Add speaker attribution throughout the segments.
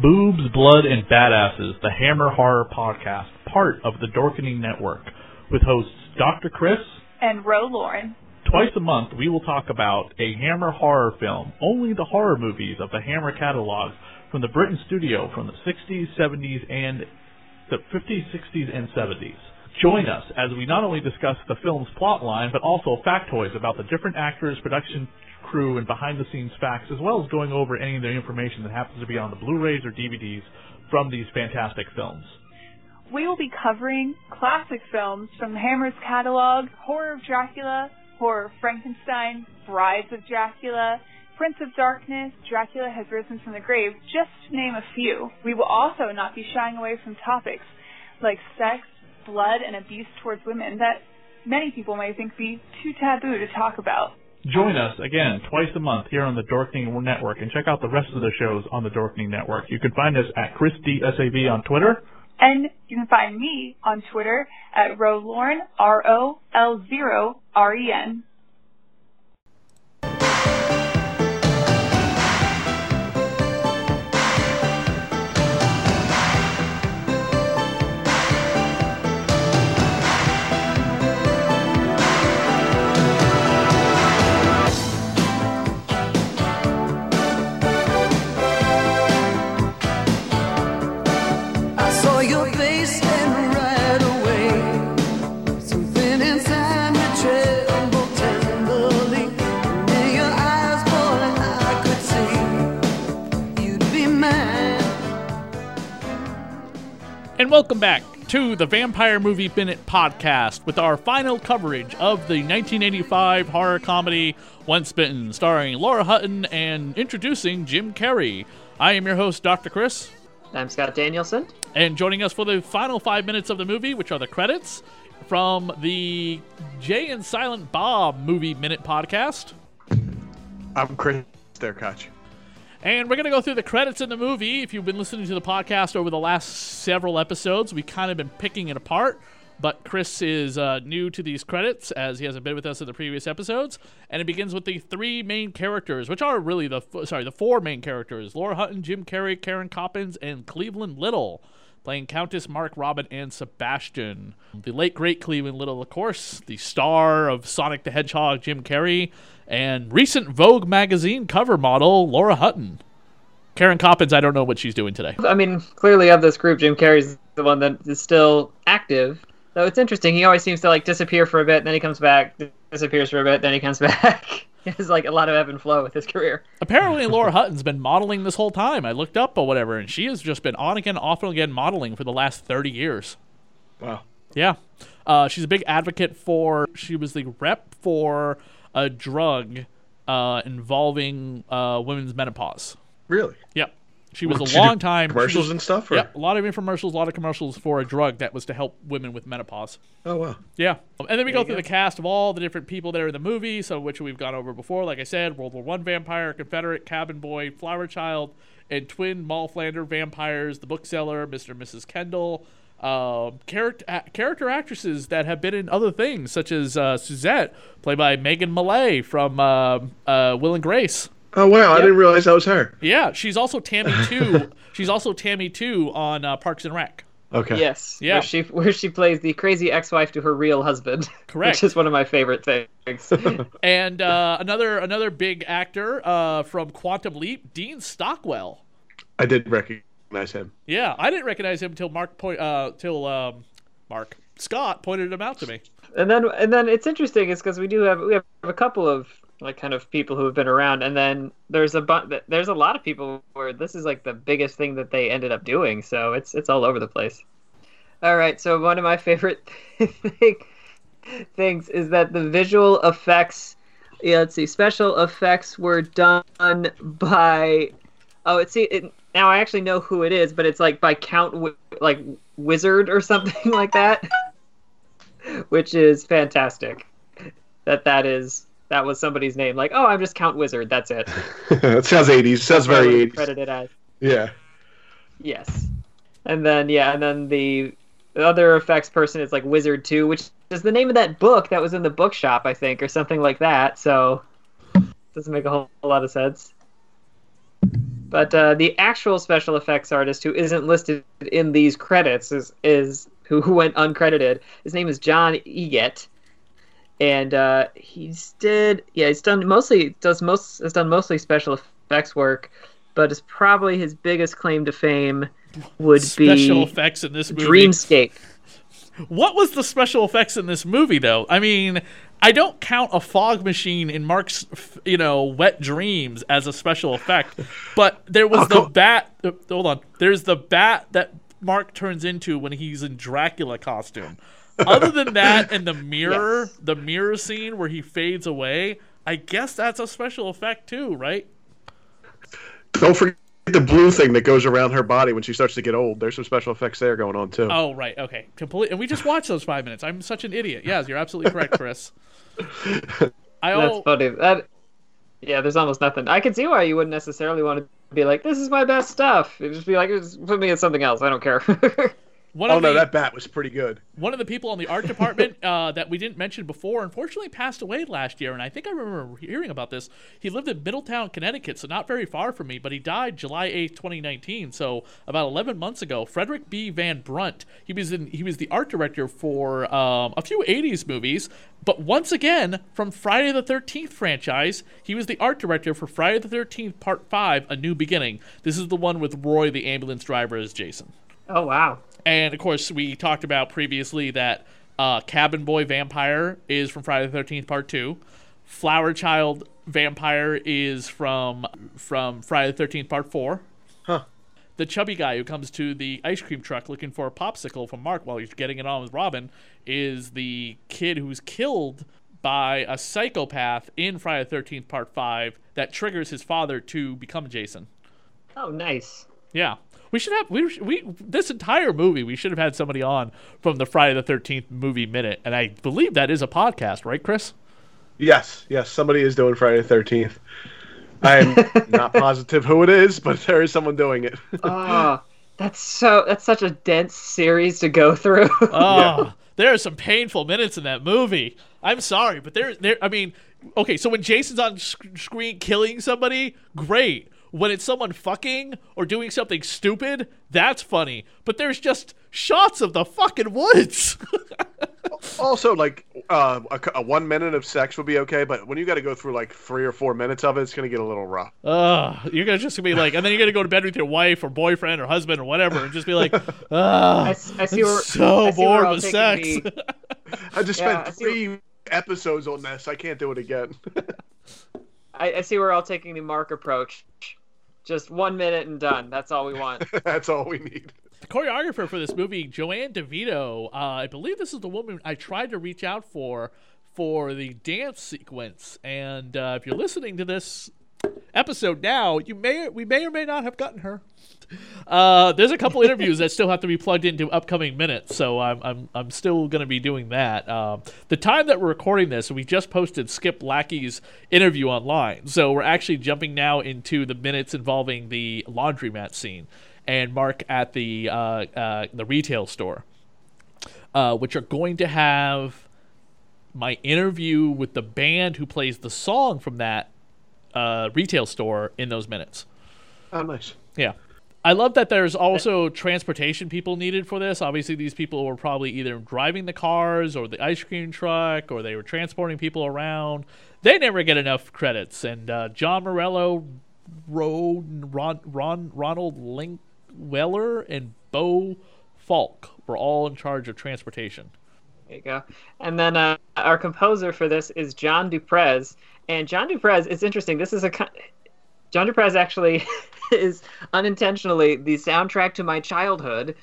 Speaker 1: Boobs, Blood, and Badasses, the Hammer Horror Podcast, part of the Dorkening Network, with hosts Dr. Chris
Speaker 2: and Ro Lauren.
Speaker 1: Twice a month, we will talk about a Hammer horror film, only the horror movies of the Hammer catalog from the Britain studio from the 60s, 70s, and the 50s, 60s, and 70s. Join us as we not only discuss the film's plotline, but also factoids about the different actors, production crew, and behind the scenes facts, as well as going over any of the information that happens to be on the Blu rays or DVDs from these fantastic films.
Speaker 2: We will be covering classic films from Hammer's catalog Horror of Dracula, Horror of Frankenstein, Brides of Dracula, Prince of Darkness, Dracula Has Risen from the Grave, just to name a few. We will also not be shying away from topics like sex, blood, and abuse towards women that many people may think be too taboo to talk about.
Speaker 1: Join us again twice a month here on the Dorkening Network and check out the rest of the shows on the Dorkening Network. You can find us at ChrisDSAV on Twitter.
Speaker 2: And you can find me on Twitter at RoLauren, R O L 0 R E N.
Speaker 3: welcome back to the Vampire Movie Minute podcast with our final coverage of the 1985 horror comedy Once Bitten, starring Lauren Hutton and introducing Jim Carrey. I am your host, Dr. Chris.
Speaker 4: I'm Scott Danielson.
Speaker 3: And joining us for the final five minutes of the movie, which are the credits from the Jay and Silent Bob Movie Minute podcast.
Speaker 5: I'm Chris Derkach.
Speaker 3: And we're going to go through the credits in the movie. If you've been listening to the podcast over the last several episodes, we've kind of been picking it apart. But Chris is uh, new to these credits as he hasn't been with us in the previous episodes. And it begins with the three main characters, which are really the sorry the four main characters: Lauren Hutton, Jim Carrey, Karen Kopins, and Cleavon Little, playing Countess, Mark, Robin, and Sebastian. The late great Cleavon Little, of course, the star of Sonic the Hedgehog, Jim Carrey, and recent Vogue magazine cover model Lauren Hutton. Karen Kopins, I don't know what she's doing today.
Speaker 4: I mean, clearly of this group, Jim Carrey's the one that is still active. Though it's interesting. He always seems to like disappear for a bit, then he comes back, disappears for a bit, then he comes back. It's like a lot of ebb and flow with his career.
Speaker 3: Apparently, Lauren Hutton's been modeling this whole time. I looked up or whatever, and she has just been on again, off and again modeling for the last 30 years.
Speaker 5: Wow.
Speaker 3: Yeah. Uh, she's a big advocate for, she was the rep for a drug uh, involving uh, women's menopause.
Speaker 5: Really?
Speaker 3: Yep. She was
Speaker 5: What,
Speaker 3: a long time
Speaker 5: commercials
Speaker 3: was-
Speaker 5: and stuff, or-
Speaker 3: Yep, a lot of infomercials, a lot of commercials for a drug that was to help women with menopause.
Speaker 5: Oh wow.
Speaker 3: Yeah, and then we go through the cast of all the different people that are in the movie, so which we've gone over before. Like I said, World War One vampire, Confederate cabin boy, flower child, and twin Malflander vampires, the bookseller, Mr. and Mrs. Kendall. Uh, character a- character actresses that have been in other things, such as uh, Suzette, played by Megan Mullally from uh, uh, Will and Grace.
Speaker 5: Oh wow, I didn't realize that was her.
Speaker 3: Yeah, she's also Tammy too. she's also Tammy too on uh, Parks and Rec.
Speaker 5: Okay.
Speaker 4: Yes.
Speaker 3: Yeah.
Speaker 4: Where she where she plays the crazy ex-wife to her real husband.
Speaker 3: Correct.
Speaker 4: Which is one of my favorite things.
Speaker 3: And uh, another another big actor uh, from Quantum Leap, Dean Stockwell.
Speaker 5: I did recognize him.
Speaker 3: Yeah, I didn't recognize him until Mark point uh, till um, Mark Scott pointed him out to me.
Speaker 4: and then and then it's interesting is because we do have we have a couple of like kind of people who have been around. And then there's a bu- there's a lot of people where this is like the biggest thing that they ended up doing. So it's it's all over the place. All right. So one of my favorite thing, things is that the visual effects yeah let's see special effects were done by oh it's see it, now i actually know who it is but it's like by count like wizard or something like that which is fantastic. That that is that was somebody's name. Like, oh, I'm just Count Wizard. That's it.
Speaker 5: it sounds 80s. Sounds very
Speaker 4: we're
Speaker 5: 80s.
Speaker 4: Credited as
Speaker 5: Yeah.
Speaker 4: yes. And then yeah, and then the the other effects person is like Wizard Two, which is the name of that book that was in the bookshop, I think, or something like that. So doesn't make a whole, whole lot of sense. But uh, the actual special effects artist who isn't listed in these credits is is who, who went uncredited. His name is John Eget, and uh, he's did yeah he's done mostly does most has done mostly special effects work, but is probably his biggest claim to fame would
Speaker 3: Special
Speaker 4: be
Speaker 3: effects in this movie.
Speaker 4: Dreamscape.
Speaker 3: What was the special effects in this movie, though? I mean, I don't count a fog machine in Mark's, you know, wet dreams as a special effect, but there was
Speaker 5: Oh,
Speaker 3: the
Speaker 5: go-
Speaker 3: bat. uh, hold on, there's the bat that Mark turns into when he's in Dracula costume. Other than that, and the mirror,
Speaker 4: Yes.
Speaker 3: the mirror scene where he fades away, I guess that's a special effect too, right?
Speaker 5: Don't forget the blue thing that goes around her body when she starts to get old. There's some special effects there going on too.
Speaker 3: Oh, right, okay, complete. And we just watched those five minutes. I'm such an idiot. Yes, you're absolutely correct, Chris. I
Speaker 4: That's
Speaker 3: al-
Speaker 4: funny. That yeah, there's almost nothing. I can see why you wouldn't necessarily want to be like, "This is my best stuff." It'd just be like, "Just put me in something else. I don't care."
Speaker 3: one
Speaker 5: Oh
Speaker 3: of
Speaker 5: no,
Speaker 3: the,
Speaker 5: that bat was pretty good.
Speaker 3: one of the people on the art department uh, that we didn't mention before unfortunately passed away last year and i think i remember hearing about this. He lived in middletown connecticut so not very far from me but he died july 8th 2019 so about 11 months ago. Frederick b. Van brunt. He was in he was the art director for um, a few 80s movies but once again from friday the 13th franchise he was the art director for friday the 13th part 5 a new beginning. This is the one with roy the ambulance driver as jason.
Speaker 4: Oh wow.
Speaker 3: And of course, we talked about previously that uh, Cabin Boy Vampire is from Friday the Thirteenth Part Two. Flower Child Vampire is from from Friday the Thirteenth Part Four.
Speaker 5: Huh.
Speaker 3: The chubby guy who comes to the ice cream truck looking for a popsicle from Mark while he's getting it on with Robin is the kid who's killed by a psychopath in Friday the Thirteenth Part Five that triggers his father to become Jason.
Speaker 4: Oh, nice.
Speaker 3: Yeah. We should have we we this entire movie we should have had somebody on from the Friday the Thirteenth movie minute, and I believe that is a podcast, right, Chris?
Speaker 5: Yes, yes, somebody is doing Friday the Thirteenth. I'm not positive who it is, but there is someone doing it.
Speaker 4: Oh, that's so. That's such a dense series to go through.
Speaker 3: Oh, there are some painful minutes in that movie. I'm sorry, but there there I mean, okay, so when Jason's on sc- screen killing somebody, great. When it's someone fucking or doing something stupid, that's funny. But there's just shots of the fucking woods.
Speaker 5: also, like uh, a, a one minute of sex would be okay, but when you got to go through like three or four minutes of it, it's gonna get a little rough.
Speaker 3: Ugh, you're gonna just be like, and then you're gonna go to bed with your wife or boyfriend or husband or whatever, and just be like,
Speaker 4: I,
Speaker 3: ugh,
Speaker 4: s- I see
Speaker 3: I'm
Speaker 4: where
Speaker 3: so
Speaker 4: I see
Speaker 3: bored with sex.
Speaker 4: the-
Speaker 5: I just
Speaker 4: Yeah, I
Speaker 5: spent
Speaker 4: see-
Speaker 5: three episodes on this. I can't do it again.
Speaker 4: I, I see we're all taking the Mark approach. Just one minute and done. That's all we want.
Speaker 5: That's all we need.
Speaker 3: the choreographer for this movie, Joanne DeVito, uh, I believe this is the woman I tried to reach out for for the dance sequence. And uh, if you're listening to this episode now, you may we may or may not have gotten her. Uh, there's a couple interviews that still have to be plugged into upcoming minutes, so I'm I'm I'm still going to be doing that. Um, the time that we're recording this, we just posted Skip Lackey's interview online, so we're actually jumping now into the minutes involving the laundromat scene and Mark at the uh, uh, the retail store, uh, which are going to have my interview with the band who plays the song from that uh, retail store in those minutes.
Speaker 5: Oh, nice.
Speaker 3: Yeah. I love that there's also transportation people needed for this. Obviously, these people were probably either driving the cars or the ice cream truck or they were transporting people around. They never get enough credits. And uh, John Morello, Ron, Ron, Ron, Ronald Linkweller, and Bo Falk were all in charge of transportation.
Speaker 4: There you go. And then uh, our composer for this is John Du Prez. And John Du Prez, it's interesting. This is a John Du Prez actually is unintentionally the soundtrack to my childhood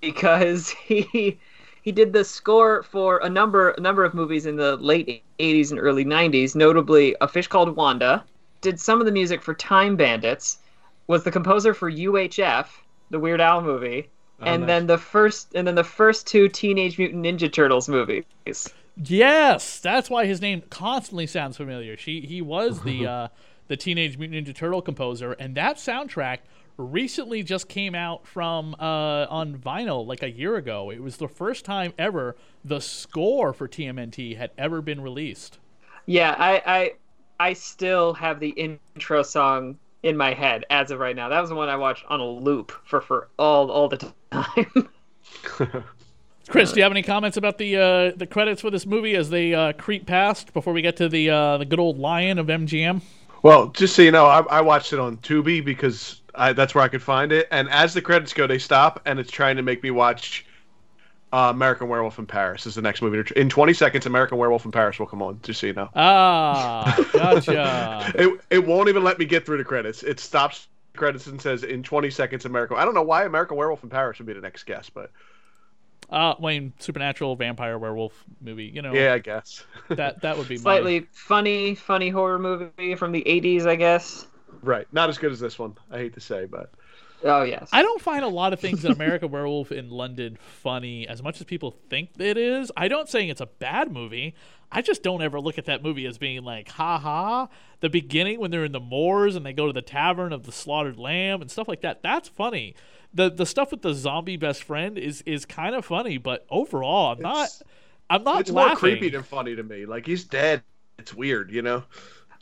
Speaker 4: because he he did the score for a number a number of movies in the late 80s and early 90s, notably A Fish Called Wanda. Did some of the music for Time Bandits. Was the composer for UHF, the Weird Al movie. and
Speaker 5: nice.
Speaker 4: then the first and then the first two Teenage Mutant Ninja Turtles movies.
Speaker 3: Yes, that's why his name constantly sounds familiar. She he was the uh, the Teenage Mutant Ninja Turtle composer, and that soundtrack recently just came out from uh, on vinyl like a year ago. It was the first time ever the score for TMNT had ever been released.
Speaker 4: Yeah, I I I still have the intro song in my head as of right now. That was the one I watched on a loop for for all all the time.
Speaker 3: Chris, do you have any comments about the uh, the credits for this movie as they uh, creep past before we get to the uh, the good old lion of MGM?
Speaker 5: Well, just so you know, I, I watched it on Tubi because I, that's where I could find it. And as the credits go, they stop, and it's trying to make me watch uh, American Werewolf in Paris. Is the next movie in 20 seconds? American Werewolf in Paris will come on. Just so you know.
Speaker 3: Ah, gotcha.
Speaker 5: it it won't even let me get through the credits. It stops credits and says in 20 seconds American. I don't know why American Werewolf in Paris would be the next guess, but
Speaker 3: uh, Wayne, supernatural vampire werewolf movie. You know,
Speaker 5: yeah, I guess
Speaker 3: that that would be
Speaker 4: slightly
Speaker 3: my...
Speaker 4: funny, funny horror movie from the '80s, I guess.
Speaker 5: Right, not as good as this one. I hate to say, but
Speaker 4: oh yes,
Speaker 3: I don't find a lot of things in American Werewolf in London funny as much as people think it is. I don't saying it's a bad movie. I just don't ever look at that movie as being like, ha ha. The beginning when they're in the moors and they go to the tavern of the slaughtered lamb and stuff like that. That's funny the the stuff with the zombie best friend is is kind of funny, but overall, I'm not. I'm not.
Speaker 5: It's
Speaker 3: laughing.
Speaker 5: more creepy than funny to me. Like he's dead. It's weird, you know.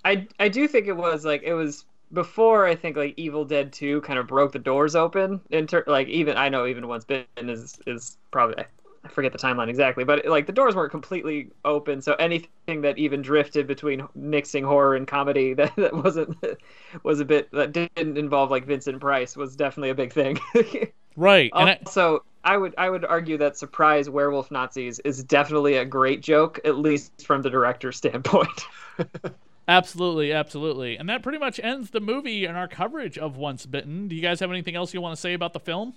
Speaker 4: I I do think it was like it was before I think like Evil Dead Two kind of broke the doors open. In ter- like even I know even once bitten is is probably I forget the timeline exactly, but like the doors weren't completely open, so anything that even drifted between mixing horror and comedy that, that wasn't was a bit that didn't involve like Vincent Price was definitely a big thing.
Speaker 3: right.
Speaker 4: also, I, I would I would argue that surprise werewolf Nazis is definitely a great joke, at least from the director's standpoint.
Speaker 3: Absolutely, absolutely. And that pretty much ends the movie and our coverage of Once Bitten. Do you guys have anything else you want to say about the film?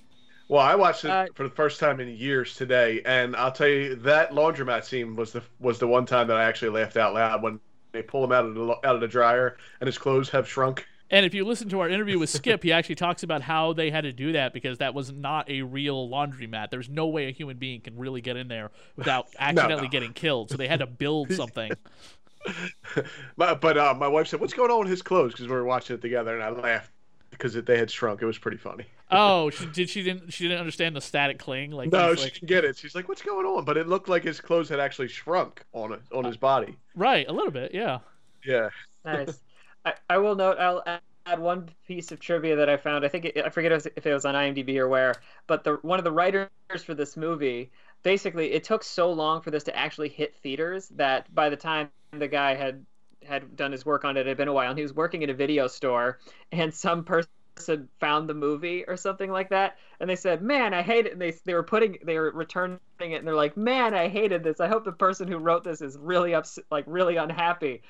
Speaker 5: Well, I watched it uh, for the first time in years today, and I'll tell you that laundromat scene was the was the one time that I actually laughed out loud when they pull him out of the out of the dryer and his clothes have shrunk.
Speaker 3: And if you listen to our interview with Skip, he actually talks about how they had to do that because that was not a real laundromat. There's no way a human being can really get in there without accidentally no, no. getting killed. So they had to build something.
Speaker 5: But uh, my wife said, "What's going on with his clothes?" Because we were watching it together, and I laughed because they had shrunk. It was pretty funny.
Speaker 3: oh, she, did she didn't she didn't understand the static cling? Like
Speaker 5: no, she
Speaker 3: like...
Speaker 5: didn't get it. She's like, "What's going on?" But it looked like his clothes had actually shrunk on it on his body.
Speaker 3: Right, a little bit, yeah.
Speaker 5: Yeah.
Speaker 4: nice. I, I will note. I'll add one piece of trivia that I found. I think it, I forget if it was on IMDb or where, but the one of the writers for this movie basically it took so long for this to actually hit theaters that by the time the guy had had done his work on it. It had been a while, and he was working in a video store, and some person found the movie or something like that, and they said, "Man, I hate it." And they they were putting they were returning it, and they're like, "Man, I hated this. I hope the person who wrote this is really upset, like really unhappy."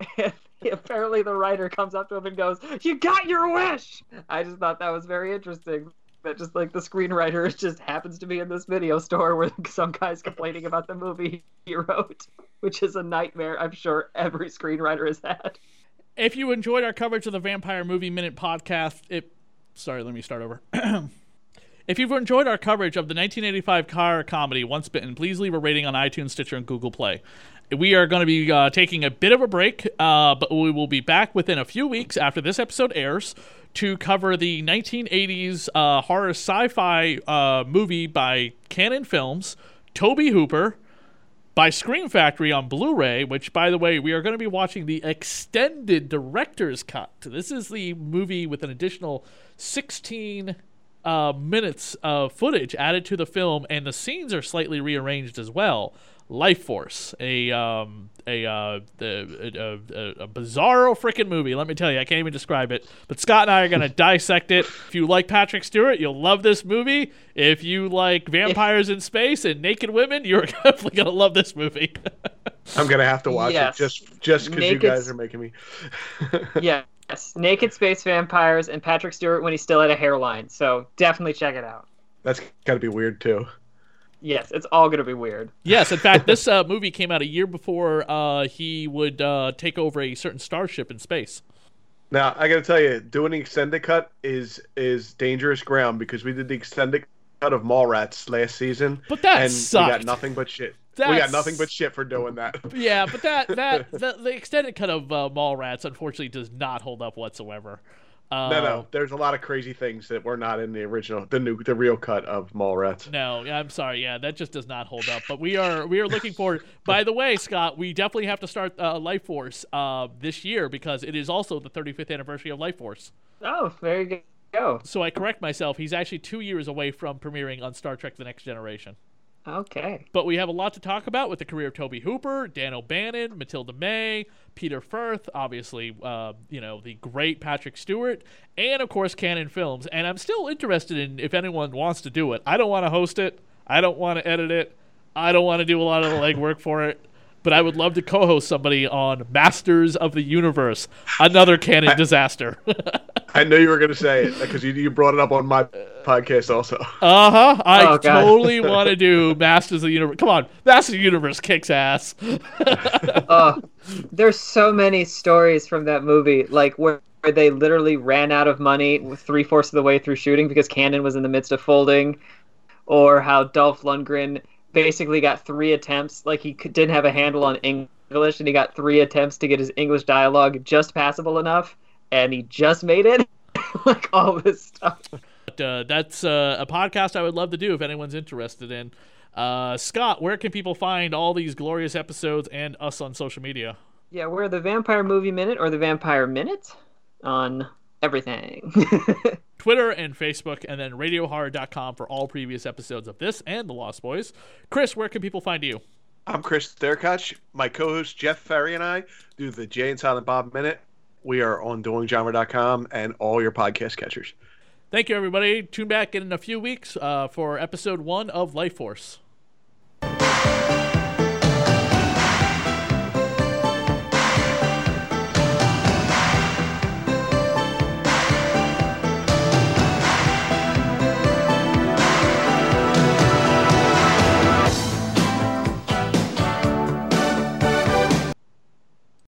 Speaker 4: And apparently, the writer comes up to him and goes, "You got your wish." I just thought that was very interesting that just like the screenwriter just happens to be in this video store where some guy's complaining about the movie he wrote, which is a nightmare I'm sure every screenwriter has had.
Speaker 3: If you enjoyed our coverage of the Vampire Movie Minute podcast, it sorry, let me start over. if you've enjoyed our coverage of the 1985 car comedy Once Bitten, please leave a rating on iTunes, Stitcher, and Google Play. We are going to be uh, taking a bit of a break, uh, but we will be back within a few weeks after this episode airs to cover the 1980s uh, horror sci-fi uh, movie by Cannon Films, Tobe Hooper, by Scream Factory on Blu-ray. Which, by the way, we are going to be watching the extended director's cut. This is the movie with an additional 16 uh, minutes of footage added to the film, and the scenes are slightly rearranged as well. Lifeforce, a um, a, uh, a, a, a bizarro freaking movie. Let me tell you, I can't even describe it. But Scott and I are gonna dissect it. If you like Patrick Stewart, you'll love this movie. If you like vampires in space and naked women, you're definitely gonna love this movie.
Speaker 5: I'm gonna have to watch yes. it just just because you guys are making me.
Speaker 4: yeah. Yes, naked space vampires and Patrick Stewart when he still had a hairline. So definitely check it out.
Speaker 5: That's gotta be weird too.
Speaker 4: Yes, it's all going to be weird.
Speaker 3: Yes, in fact, this uh, movie came out a year before uh, he would uh, take over a certain starship in space.
Speaker 5: Now, I got to tell you, doing the extended cut is is dangerous ground because we did the extended cut of Mallrats last season,
Speaker 3: but that
Speaker 5: and
Speaker 3: sucked.
Speaker 5: we got nothing but shit. That's... We got nothing but shit for doing that.
Speaker 3: Yeah, but that that the, the extended cut of uh, Mallrats unfortunately does not hold up whatsoever. Uh,
Speaker 5: no, no. There's a lot of crazy things that were not in the original, the new, the real cut of Mallrats.
Speaker 3: No, I'm sorry. Yeah, that just does not hold up. But we are we are looking forward. By the way, Scott, we definitely have to start uh, Lifeforce uh, this year because it is also the 35th anniversary of Lifeforce.
Speaker 4: Oh, there you go.
Speaker 3: So I correct myself. He's actually two years away from premiering on Star Trek: The Next Generation.
Speaker 4: Okay.
Speaker 3: But we have a lot to talk about with the career of Tobe Hooper, Dan O'Bannon, Mathilda May, Peter Firth, obviously, uh, you know, the great Patrick Stewart, and of course, Cannon Films. And I'm still interested in if anyone wants to do it. I don't want to host it. I don't want to edit it. I don't want to do a lot of the legwork for it. But I would love to co-host somebody on Masters of the Universe, another Cannon disaster.
Speaker 5: I knew you were going to say it because you, you brought it up on my podcast also.
Speaker 3: Uh huh. I
Speaker 4: Oh,
Speaker 3: totally want to do Masters of the Universe. Come on, Masters of the Universe kicks ass.
Speaker 4: Oh, there's so many stories from that movie, like where, where they literally ran out of money three fourths of the way through shooting because Cannon was in the midst of folding, or how Dolph Lundgren basically got three attempts, like he didn't have a handle on English, and he got three attempts to get his English dialogue just passable enough, and he just made it. like all this stuff.
Speaker 3: But, uh, that's uh, a podcast I would love to do if anyone's interested in. Uh, Scott, where can people find all these glorious episodes and us on social media?
Speaker 4: Yeah, we're the Vampire Movie Minute or the Vampire Minute on everything.
Speaker 3: Twitter and Facebook, and then radiohorror.com for all previous episodes of this and The Lost Boys. Chris, where can people find you?
Speaker 5: I'm Chris Derkach. My co-host Jeff Ferry and I do the Jay and Silent Bob Minute. We are on doinggenre.com and all your podcast catchers.
Speaker 3: Thank you, everybody. Tune back in a few weeks uh, for episode one of Lifeforce.